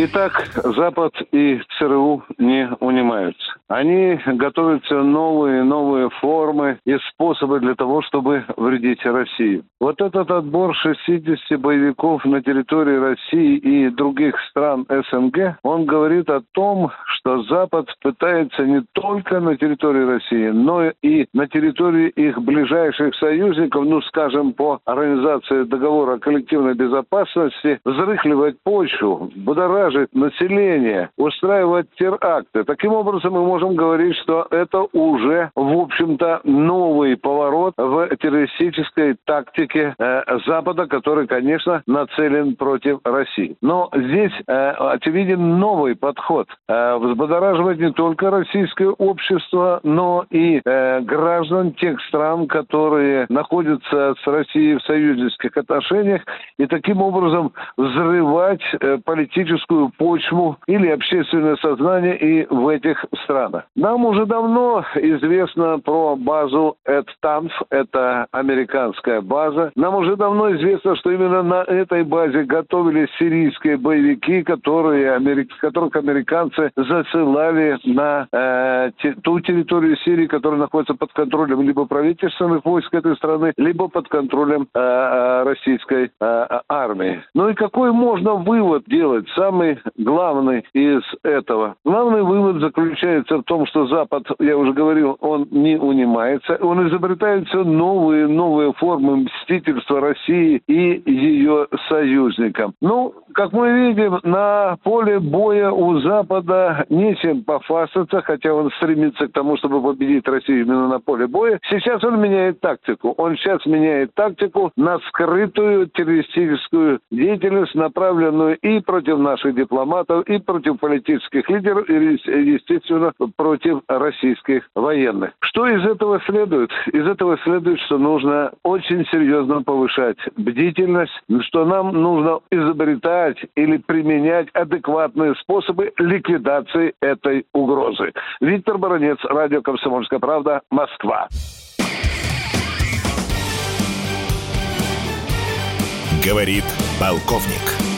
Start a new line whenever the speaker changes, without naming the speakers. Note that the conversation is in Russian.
Итак, Запад и ЦРУ не унимаются. Они готовят все новые и новые формы и способы для того, чтобы вредить России. Вот этот отбор 60 боевиков на территории России и других стран СНГ, он говорит о том, что Запад пытается не только на территории России, но и на территории их ближайших союзников, ну, скажем, по организации договора о коллективной безопасности, взрыхливать почву, будоражить население, устраивать теракты. Таким образом, мы можем говорить, что это уже, в общем-то, новый поворот в террористической тактике э, Запада, который, конечно, нацелен против России. Но здесь э, очевиден новый подход. Э, взбодораживать не только российское общество, но и э, граждан тех стран, которые находятся с Россией в союзнических отношениях, и таким образом взрывать э, политическую почву или общественное сознание и в этих странах. Нам уже давно известно про базу Эдтанф, это американская база. Нам уже давно известно, что именно на этой базе готовились сирийские боевики, которые, которых американцы засылали на э, ту территорию Сирии, которая находится под контролем либо правительственных войск этой страны, либо под контролем э, э российской э, армии. Ну и какой можно вывод делать? Самый главный из этого. Главный вывод заключается в том, что Запад, я уже говорил, он не унимается. Он изобретает все новые, новые формы мстительства России и ее союзникам. Ну, как мы видим, на поле боя у Запада нечем пофасаться, хотя он стремится к тому, чтобы победить Россию именно на поле боя. Сейчас он меняет тактику. Он сейчас меняет тактику на скрытую террористическую деятельность, направленную и против наших дипломатов, и против политических лидеров, и, естественно, против российских военных. Что из этого следует? Из этого следует, что нужно очень серьезно повышать бдительность, что нам нужно изобретать или применять адекватные способы ликвидации этой угрозы. Виктор Баранец, Радио «Комсомольская правда», Москва.
Говорит полковник.